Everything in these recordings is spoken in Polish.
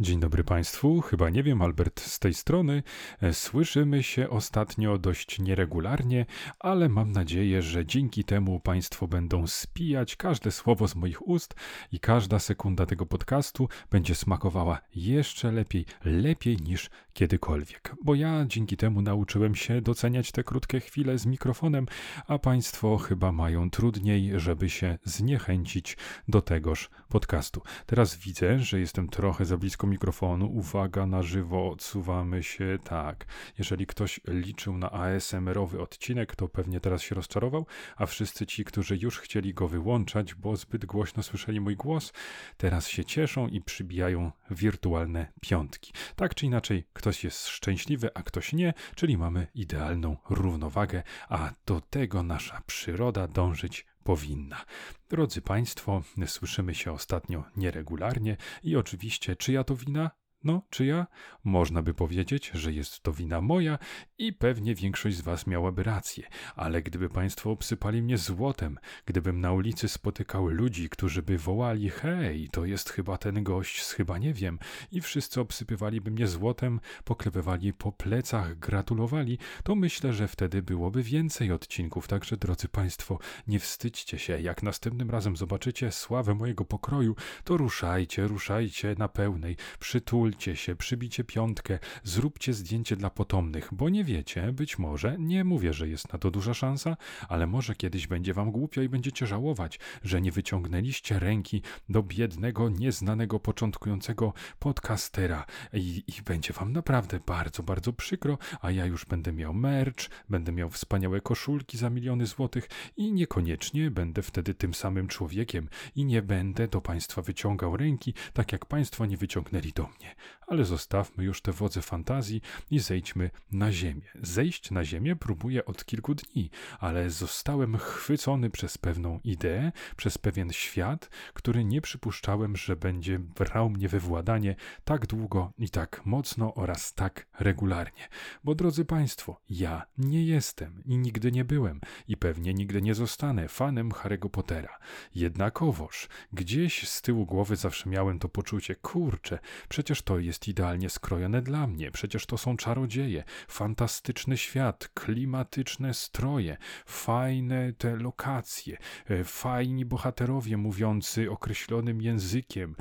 Dzień dobry Państwu, chyba nie wiem, Albert z tej strony. E, Słyszymy się ostatnio dość nieregularnie, ale mam nadzieję, że dzięki temu Państwo będą spijać każde słowo z moich ust i każda sekunda tego podcastu będzie smakowała jeszcze lepiej, lepiej niż kiedykolwiek. Bo ja dzięki temu nauczyłem się doceniać te krótkie chwile z mikrofonem, a Państwo chyba mają trudniej, żeby się zniechęcić do tegoż podcastu. Teraz widzę, że jestem trochę za blisko mikrofonu. Uwaga, na żywo odsuwamy się tak. Jeżeli ktoś liczył na ASMR-owy odcinek, to pewnie teraz się rozczarował, a wszyscy ci, którzy już chcieli go wyłączać, bo zbyt głośno słyszeli mój głos, teraz się cieszą i przybijają wirtualne piątki. Tak czy inaczej, ktoś jest szczęśliwy, a ktoś nie, czyli mamy idealną równowagę, a do tego nasza przyroda dążyć powinna. Drodzy Państwo, słyszymy się ostatnio nieregularnie i oczywiście, czyja to wina? No, czyja? Można by powiedzieć, że jest to wina moja i pewnie większość z Was miałaby rację, ale gdyby Państwo obsypali mnie złotem, gdybym na ulicy spotykał ludzi, którzy by wołali: Hej, to jest chyba ten gość z chyba nie wiem, i wszyscy obsypywaliby mnie złotem, poklewywali po plecach, gratulowali, to myślę, że wtedy byłoby więcej odcinków. Także, drodzy Państwo, nie wstydźcie się. Jak następnym razem zobaczycie sławę mojego pokroju, to ruszajcie, ruszajcie na pełnej, przytul Przytulcie się, przybicie piątkę, zróbcie zdjęcie dla potomnych, bo nie wiecie, być może, nie mówię, że jest na to duża szansa, ale może kiedyś będzie wam głupio i będziecie żałować, że nie wyciągnęliście ręki do biednego, nieznanego, początkującego podcastera. I, i będzie wam naprawdę bardzo, bardzo przykro, a ja już będę miał merch, będę miał wspaniałe koszulki za miliony złotych i niekoniecznie będę wtedy tym samym człowiekiem i nie będę do państwa wyciągał ręki, tak jak państwo nie wyciągnęli do mnie ale zostawmy już te wodze fantazji i zejdźmy na ziemię. Zejść na ziemię próbuję od kilku dni, ale zostałem chwycony przez pewną ideę, przez pewien świat, który nie przypuszczałem, że będzie brał mnie we władanie tak długo i tak mocno oraz tak regularnie. Bo drodzy Państwo, ja nie jestem i nigdy nie byłem i pewnie nigdy nie zostanę fanem Harry'ego Pottera. Jednakowoż gdzieś z tyłu głowy zawsze miałem to poczucie, kurczę, przecież to jest idealnie skrojone dla mnie. Przecież to są czarodzieje, fantastyczny świat, klimatyczne stroje, fajne te lokacje, e, fajni bohaterowie mówiący określonym językiem,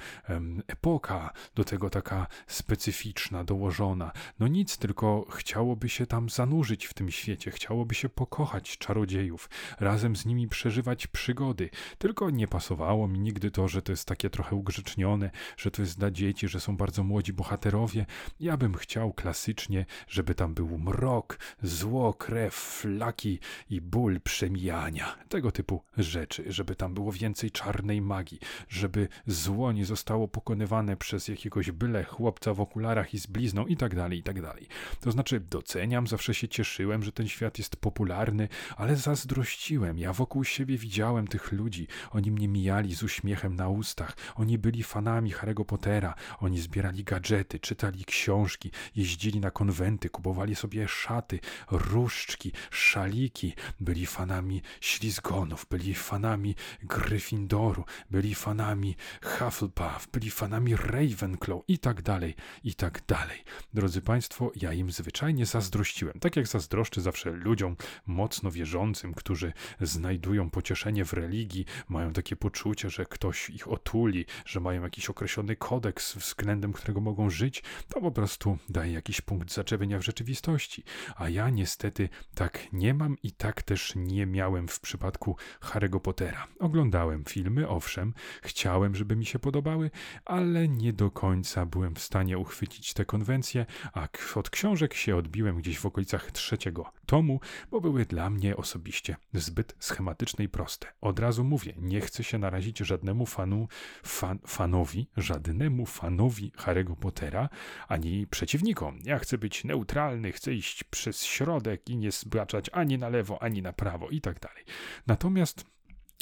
epoka do tego taka specyficzna, dołożona. No nic, tylko chciałoby się tam zanurzyć w tym świecie, chciałoby się pokochać czarodziejów, razem z nimi przeżywać przygody. Tylko nie pasowało mi nigdy to, że to jest takie trochę ugrzecznione, że to jest dla dzieci, że są bardzo młodzi bohaterowie. Ja bym chciał klasycznie, żeby tam był mrok, zło, krew, flaki i ból przemijania. Tego typu rzeczy, żeby tam było więcej czarnej magii, żeby zło nie zostało pokonywane przez jakiegoś byle chłopca w okularach i z blizną i tak dalej, i tak dalej. To znaczy doceniam, zawsze się cieszyłem, że ten świat jest popularny, ale zazdrościłem. Ja wokół siebie widziałem tych ludzi. Oni mnie mijali z uśmiechem na ustach. Oni byli fanami Harry'ego Pottera. Oni zbierali gadżety, czytali książki, jeździli na konwenty, kupowali sobie szaty, różdżki, szaliki, byli fanami ślizgonów, byli fanami Gryffindoru, byli fanami Hufflepuff, byli fanami Ravenclaw i tak dalej, i tak dalej. Drodzy Państwo, ja im zwyczajnie zazdrościłem, tak jak zazdroszczę zawsze ludziom mocno wierzącym, którzy znajdują pocieszenie w religii, mają takie poczucie, że ktoś ich otuli, że mają jakiś określony kodeks względem którego mogą żyć, to po prostu daje jakiś punkt zaczepienia w rzeczywistości. A ja niestety tak nie mam i tak też nie miałem w przypadku Harry'ego Pottera. Oglądałem filmy, owszem, chciałem, żeby mi się podobały, ale nie do końca byłem w stanie uchwycić te konwencje, a od książek się odbiłem gdzieś w okolicach trzeciego tomu, bo były dla mnie osobiście zbyt schematyczne i proste. Od razu mówię, nie chcę się narazić żadnemu fanu, fan, fanowi, żadnemu fanowi Harry'ego Pottera, ani przeciwnikom. Ja chcę być neutralny, chcę iść przez środek i nie zbaczać ani na lewo, ani na prawo i tak dalej. Natomiast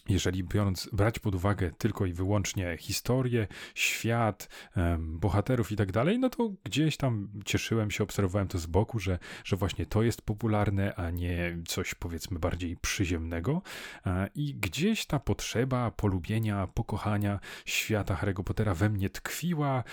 jeżeli biorąc, brać pod uwagę tylko i wyłącznie historię, świat, bohaterów i tak dalej, no to gdzieś tam cieszyłem się, obserwowałem to z boku, że, że właśnie to jest popularne, a nie coś powiedzmy bardziej przyziemnego. E, I gdzieś ta potrzeba polubienia, pokochania świata Harry'ego Pottera we mnie tkwiła.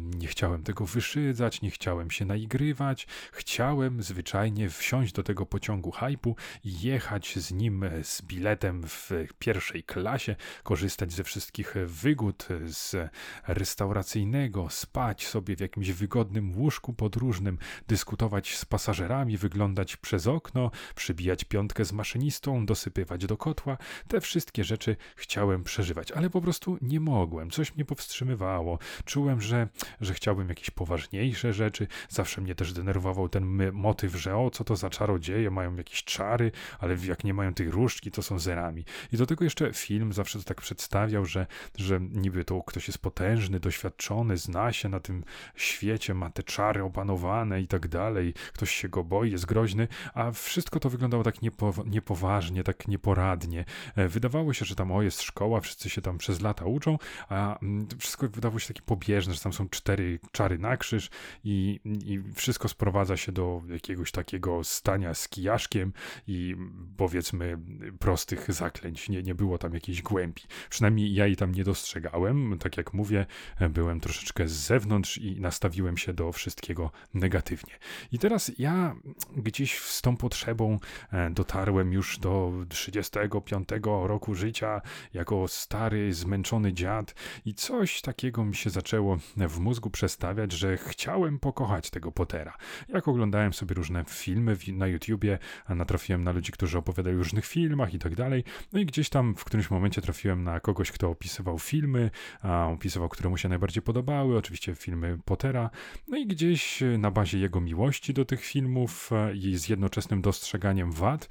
Nie chciałem tego wyszydzać, nie chciałem się naigrywać. Chciałem zwyczajnie wsiąść do tego pociągu hypu i jechać z nim e, z biletem w pierwszej klasie, korzystać ze wszystkich wygód z restauracyjnego, spać sobie w jakimś wygodnym łóżku podróżnym, dyskutować z pasażerami, wyglądać przez okno, przybijać piątkę z maszynistą, dosypywać do kotła. Te wszystkie rzeczy chciałem przeżywać, ale po prostu nie mogłem. Coś mnie powstrzymywało. Czułem, że, że chciałbym jakieś poważniejsze rzeczy. Zawsze mnie też denerwował ten motyw, że o, co to za czarodzieje, mają jakieś czary, ale jak nie mają tej różdżki, to są zerami. I do tego jeszcze film zawsze to tak przedstawiał, że, że niby to ktoś jest potężny, doświadczony, zna się na tym świecie, ma te czary opanowane i tak dalej, ktoś się go boi, jest groźny, a wszystko to wyglądało tak niepo, niepoważnie, tak nieporadnie. E, wydawało się, że tam o jest szkoła, wszyscy się tam przez lata uczą, a mm, wszystko wydawało się takie pobieżne, że tam są cztery czary na krzyż i, i wszystko sprowadza się do jakiegoś takiego stania z kijaszkiem i powiedzmy prostych zaklęć. Nie, nie było tam jakiejś głębi. Przynajmniej ja jej tam nie dostrzegałem. Tak jak mówię, byłem troszeczkę z zewnątrz i nastawiłem się do wszystkiego negatywnie. I teraz ja gdzieś z tą potrzebą e, dotarłem już do 35 roku życia jako stary, zmęczony dziad i coś takiego mi się zaczęło w mózgu przestawiać, że chciałem pokochać tego Pottera. Jak oglądałem sobie różne filmy na YouTubie, natrafiłem na ludzi, którzy opowiadają o różnych filmach i tak dalej, no i gdzieś tam w którymś momencie trafiłem na kogoś, kto opisywał filmy, a opisywał, które mu się najbardziej podobały, oczywiście filmy Pottera, no i gdzieś na bazie jego miłości do tych filmów i z jednoczesnym dostrzeganiem wad,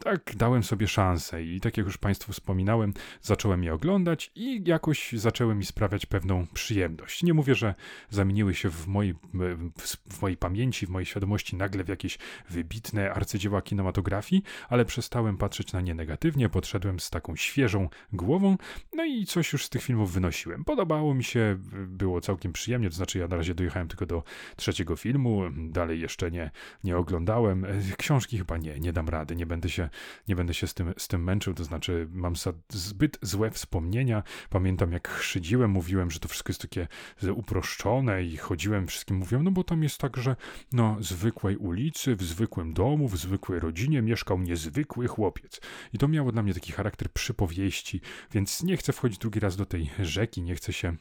tak dałem sobie szansę i tak jak już Państwu wspominałem, zacząłem je oglądać i jakoś zaczęły mi sprawiać pewną przyjemność. Nie mówię, że zamieniły się w mojej, w mojej pamięci, w mojej świadomości nagle w jakieś wybitne arcydzieła kinematografii, ale przestałem patrzeć na nie negatywnie, podszedłem z taką świeżą głową, no i coś już z tych filmów wynosiłem. Podobało mi się, było całkiem przyjemnie, to znaczy ja na razie dojechałem tylko do trzeciego filmu, dalej jeszcze nie, nie oglądałem. Książki chyba nie, nie dam rady, nie będę się, nie będę się z, tym, z tym męczył, to znaczy mam zbyt złe wspomnienia. Pamiętam jak szydziłem, mówiłem, że to wszystko jest takie uproszczone i chodziłem, wszystkim mówiłem, no bo tam jest tak, że no zwykłej ulicy, w zwykłym domu, w zwykłej rodzinie mieszkał niezwykły chłopiec. I to miało dla mnie taki charakter przypowieści, więc nie chcę wchodzić drugi raz do tej rzeki, nie chcę się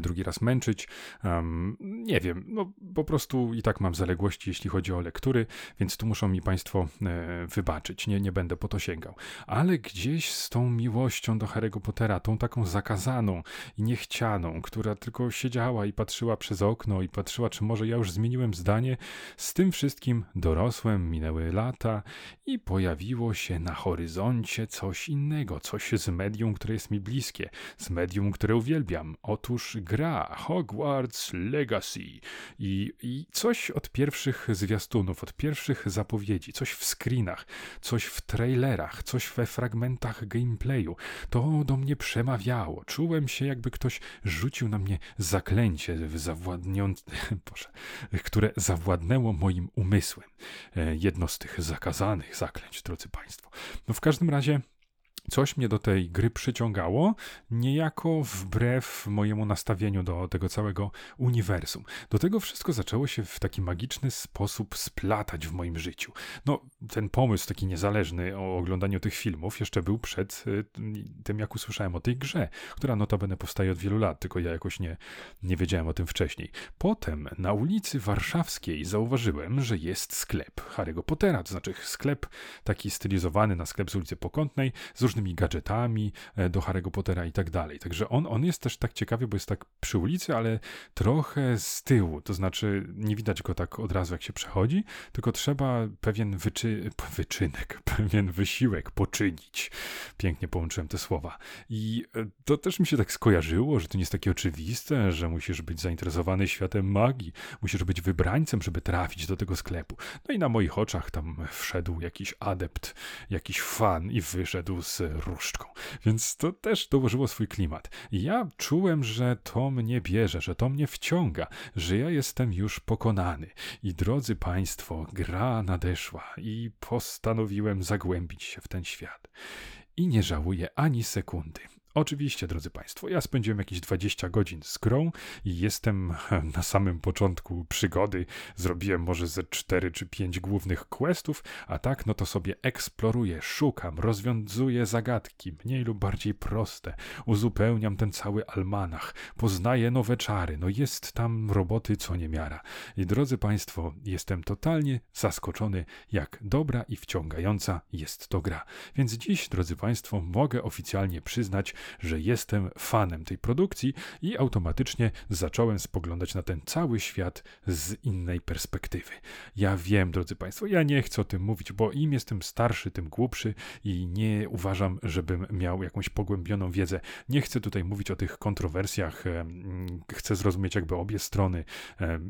drugi raz męczyć. Um, nie wiem, no po prostu i tak mam zaległości, jeśli chodzi o lektury, więc tu muszą mi Państwo e, wybaczyć. Nie, nie będę po to sięgał. Ale gdzieś z tą miłością do Harry'ego Pottera, tą taką zakazaną i niechcianą, która tylko siedziała i patrzyła przez okno i patrzyła, czy może ja już zmieniłem zdanie, z tym wszystkim dorosłem, minęły lata i pojawiło się na horyzoncie coś innego, coś z medium, które jest mi bliskie, z medium, które uwielbiam. Otóż gra Hogwarts Legacy I, i coś od pierwszych zwiastunów, od pierwszych zapowiedzi, coś w screenach, coś w trailerach, coś we fragmentach gameplayu, to do mnie przemawiało. Czułem się, jakby ktoś rzucił na mnie zaklęcie które zawładnęło moim umysłem. E, jedno z tych zakazanych zaklęć, drodzy Państwo. No w każdym razie coś mnie do tej gry przyciągało, niejako wbrew mojemu nastawieniu do tego całego uniwersum. Do tego wszystko zaczęło się w taki magiczny sposób splatać w moim życiu. No, ten pomysł taki niezależny o oglądaniu tych filmów jeszcze był przed y, tym, jak usłyszałem o tej grze, która notabene powstaje od wielu lat, tylko ja jakoś nie, nie wiedziałem o tym wcześniej. Potem na ulicy Warszawskiej zauważyłem, że jest sklep Harry'ego Pottera, to znaczy sklep taki stylizowany na sklep z ulicy Pokątnej, z różnymi gadżetami e, do Harry'ego Pottera i tak dalej. Także on, on jest też tak ciekawy, bo jest tak przy ulicy, ale trochę z tyłu. To znaczy nie widać go tak od razu, jak się przechodzi, tylko trzeba pewien wyczy, wyczynek, pewien wysiłek poczynić. Pięknie połączyłem te słowa. I e, to też mi się tak skojarzyło, że to nie jest takie oczywiste, że musisz być zainteresowany światem magii, musisz być wybrańcem, żeby trafić do tego sklepu. No i na moich oczach tam wszedł jakiś adept, jakiś fan i wyszedł z różdżką. Więc to też dołożyło swój klimat. Ja czułem, że to mnie bierze, że to mnie wciąga, że ja jestem już pokonany. I drodzy Państwo, gra nadeszła i postanowiłem zagłębić się w ten świat. I nie żałuję ani sekundy. Oczywiście, drodzy Państwo, ja spędziłem jakieś 20 godzin z grą i jestem na samym początku przygody. Zrobiłem może ze 4 czy 5 głównych questów, a tak no to sobie eksploruję, szukam, rozwiązuję zagadki, mniej lub bardziej proste, uzupełniam ten cały almanach, poznaję nowe czary, no jest tam roboty co niemiara. I drodzy Państwo, jestem totalnie zaskoczony, jak dobra i wciągająca jest to gra. Więc dziś, drodzy Państwo, mogę oficjalnie przyznać, że jestem fanem tej produkcji i automatycznie zacząłem spoglądać na ten cały świat z innej perspektywy. Ja wiem, drodzy Państwo, ja nie chcę o tym mówić, bo im jestem starszy, tym głupszy i nie uważam, żebym miał jakąś pogłębioną wiedzę. Nie chcę tutaj mówić o tych kontrowersjach, chcę zrozumieć jakby obie strony,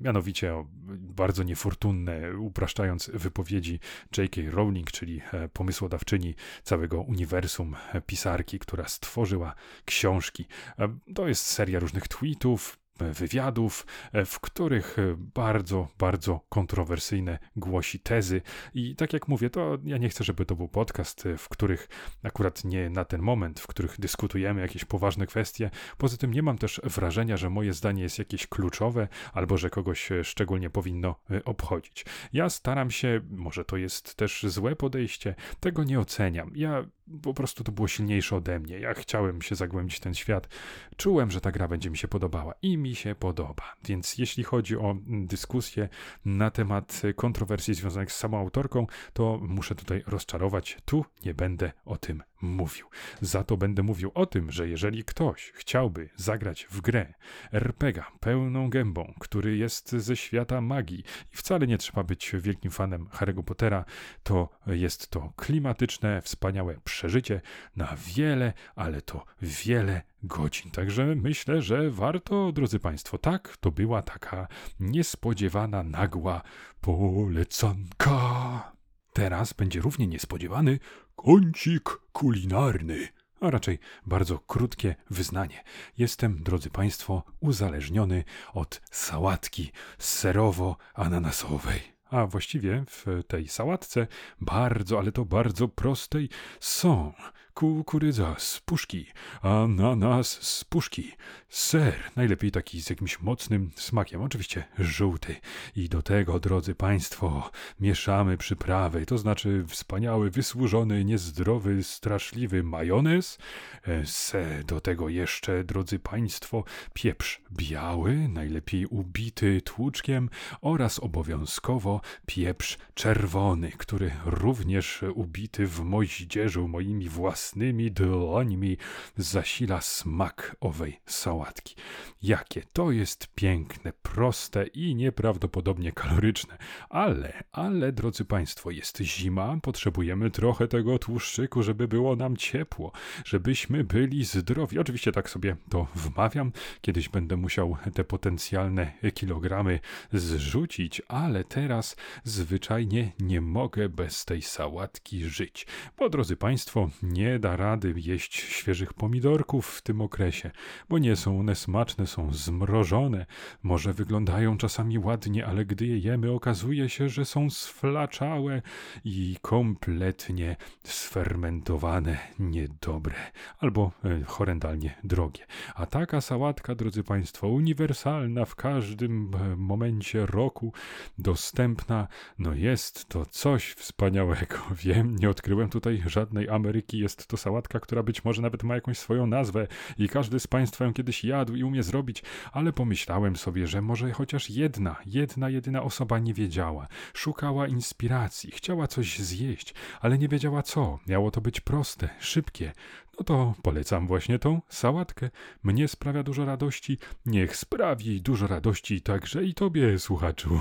mianowicie bardzo niefortunne, upraszczając wypowiedzi J.K. Rowling, czyli e, pomysłodawczyni całego uniwersum e, pisarki, która stworzyła książki. E, to jest seria różnych tweetów, wywiadów, e, w których e, bardzo, bardzo kontrowersyjne głosi tezy. I tak jak mówię, to ja nie chcę, żeby to był podcast, w których akurat nie na ten moment, w których dyskutujemy jakieś poważne kwestie. Poza tym nie mam też wrażenia, że moje zdanie jest jakieś kluczowe albo że kogoś szczególnie powinno obchodzić. Ja staram się, może to jest też złe podejście, tego nie oceniam. Ja po prostu to było silniejsze ode mnie. Ja chciałem się zagłębić w ten świat. Czułem, że ta gra będzie mi się podobała i mi się podoba. Więc jeśli chodzi o dyskusję na temat kontrowersji związanych z samą autorką, to muszę tutaj rozczarować. Tu nie będę o tym mówił. Za to będę mówił o tym, że jeżeli ktoś chciałby zagrać w grę RPG pełną gębą, który jest ze świata magii i wcale nie trzeba być wielkim fanem Harry'ego Pottera, to jest to klimatyczne, wspaniałe przeżycie na wiele, ale to wiele godzin. Także myślę, że warto, drodzy Państwo, tak, to była taka niespodziewana, nagła polecanka. Teraz będzie równie niespodziewany kącik kulinarny. A raczej bardzo krótkie wyznanie. Jestem, drodzy Państwo, uzależniony od sałatki serowo-ananasowej. A właściwie w tej sałatce bardzo, ale to bardzo prostej są kukurydza z puszki, ananas z puszki, ser, najlepiej taki z jakimś mocnym smakiem, oczywiście żółty. I do tego, drodzy Państwo, mieszamy przyprawy, to znaczy wspaniały, wysłużony, niezdrowy, straszliwy majonez, e, se do tego jeszcze, drodzy Państwo, pieprz biały, najlepiej ubity tłuczkiem oraz obowiązkowo pieprz czerwony, który również ubity w moździerzu moimi własnymi własnymi dłońmi zasila smak owej sałatki. Jakie to jest piękne, proste i nieprawdopodobnie kaloryczne. Ale, ale, drodzy Państwo, jest zima, potrzebujemy trochę tego tłuszczyku, żeby było nam ciepło, żebyśmy byli zdrowi. Oczywiście tak sobie to wmawiam. Kiedyś będę musiał te potencjalne kilogramy zrzucić, ale teraz zwyczajnie nie mogę bez tej sałatki żyć. Bo, drodzy Państwo, nie da rady jeść świeżych pomidorków w tym okresie, bo nie są one smaczne, są zmrożone. Może wyglądają czasami ładnie, ale gdy je jemy, okazuje się, że są sflaczałe i kompletnie sfermentowane, niedobre albo e, horrendalnie drogie. A taka sałatka, drodzy Państwo, uniwersalna w każdym e, momencie roku, dostępna, no jest to coś wspaniałego. Wiem, nie odkryłem tutaj żadnej Ameryki, jest to sałatka, która być może nawet ma jakąś swoją nazwę i każdy z Państwa ją kiedyś jadł i umie zrobić, ale pomyślałem sobie, że może chociaż jedna, jedna, jedyna osoba nie wiedziała. Szukała inspiracji, chciała coś zjeść, ale nie wiedziała co. Miało to być proste, szybkie. No to polecam właśnie tą sałatkę. Mnie sprawia dużo radości, niech sprawi dużo radości także i tobie, słuchaczu.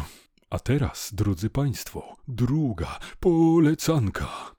A teraz, drodzy Państwo, druga polecanka.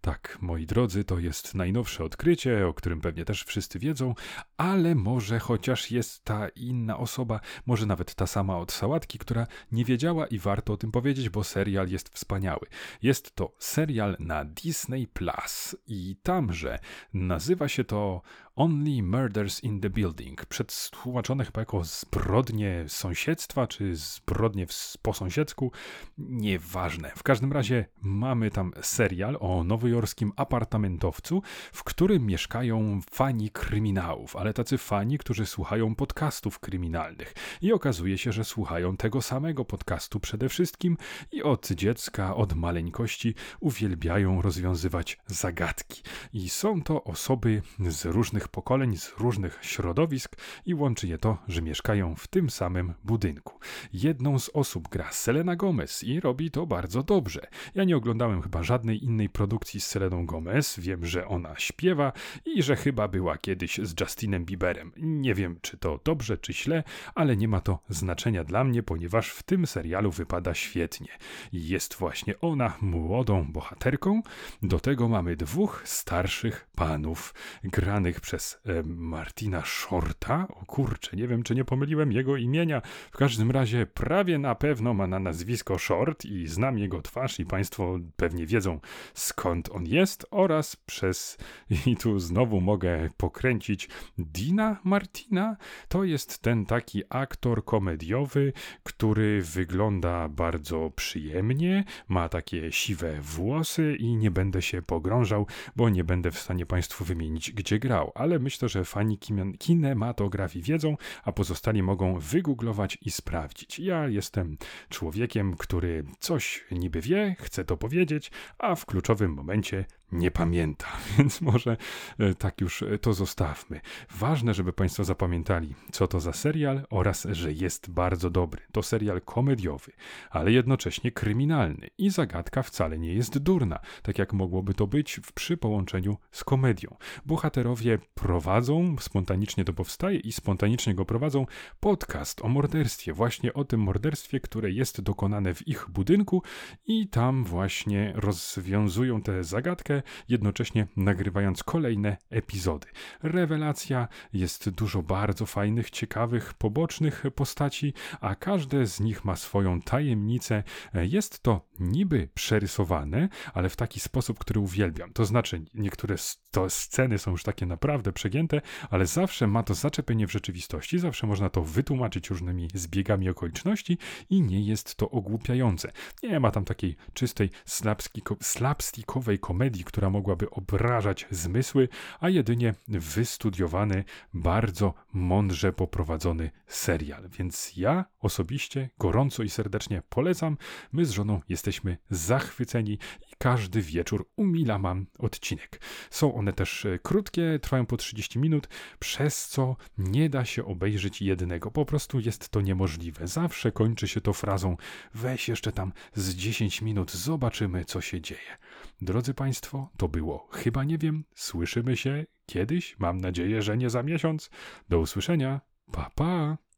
Tak, moi drodzy, to jest najnowsze odkrycie, o którym pewnie też wszyscy wiedzą, ale może chociaż jest ta inna osoba, może nawet ta sama od sałatki, która nie wiedziała i warto o tym powiedzieć, bo serial jest wspaniały. Jest to serial na Disney Plus i tamże nazywa się to Only Murders in the Building, przetłumaczone chyba jako zbrodnie sąsiedztwa, czy zbrodnie po sąsiedzku, nieważne. W każdym razie mamy tam serial o nowojorskim apartamentowcu, w którym mieszkają fani kryminałów, ale tacy fani, którzy słuchają podcastów kryminalnych. I okazuje się, że słuchają tego samego podcastu przede wszystkim i od dziecka, od maleńkości uwielbiają rozwiązywać zagadki. I są to osoby z różnych pokoleń, z różnych środowisk i łączy je to, że mieszkają w tym samym budynku. Jedną z osób gra Selena Gomez i robi to bardzo dobrze. Ja nie oglądałem chyba żadnej innej produkcji z Seleną Gomez, wiem, że ona śpiewa i że chyba była kiedyś z Justinem Bieberem. Nie wiem, czy to dobrze, czy źle, ale nie ma to znaczenia dla mnie, ponieważ w tym serialu wypada świetnie. Jest właśnie ona młodą bohaterką, do tego mamy dwóch starszych panów, granych przez e, Martina Shorta. O kurczę, nie wiem, czy nie pomyliłem jego imienia. W każdym razie prawie na pewno ma na nazwisko Short i znam jego twarz i Państwo pewnie wiedzą skąd on jest oraz przez, i tu znowu mogę pokręcić, Dina Martina. To jest ten taki aktor komediowy, który wygląda bardzo przyjemnie, ma takie siwe włosy i nie będę się pogrążał, bo nie będę w stanie Państwu wymienić, gdzie grał, ale myślę, że fani kinematografii wiedzą, a pozostali mogą wygooglować i sprawdzić. Ja jestem człowiekiem, który coś niby wie, chce to powiedzieć, a w kluczowym momencie nie pamięta, więc może e, tak już e, to zostawmy. Ważne, żeby Państwo zapamiętali, co to za serial oraz, że jest bardzo dobry. To serial komediowy, ale jednocześnie kryminalny i zagadka wcale nie jest durna, tak jak mogłoby to być przy połączeniu z komedią. Bohaterowie prowadzą, spontanicznie to powstaje i spontanicznie go prowadzą, podcast o morderstwie, właśnie o tym morderstwie, które jest dokonane w ich budynku i tam właśnie rozwiązują tę zagadkę jednocześnie nagrywając kolejne epizody. Rewelacja, jest dużo bardzo fajnych, ciekawych, pobocznych postaci, a każde z nich ma swoją tajemnicę. Jest to niby przerysowane, ale w taki sposób, który uwielbiam. To znaczy, niektóre to sceny są już takie naprawdę przegięte, ale zawsze ma to zaczepienie w rzeczywistości, zawsze można to wytłumaczyć różnymi zbiegami okoliczności i nie jest to ogłupiające. Nie ma tam takiej czystej slapstickowej komedii, która mogłaby obrażać zmysły, a jedynie wystudiowany, bardzo mądrze poprowadzony serial. Więc ja osobiście gorąco i serdecznie polecam. My z żoną jesteśmy zachwyceni każdy wieczór umila mam odcinek. Są one też e, krótkie, trwają po 30 minut, przez co nie da się obejrzeć jednego. Po prostu jest to niemożliwe. Zawsze kończy się to frazą: weź jeszcze tam z 10 minut, zobaczymy, co się dzieje. Drodzy Państwo, to było chyba nie wiem. Słyszymy się kiedyś. Mam nadzieję, że nie za miesiąc. Do usłyszenia. Pa, pa.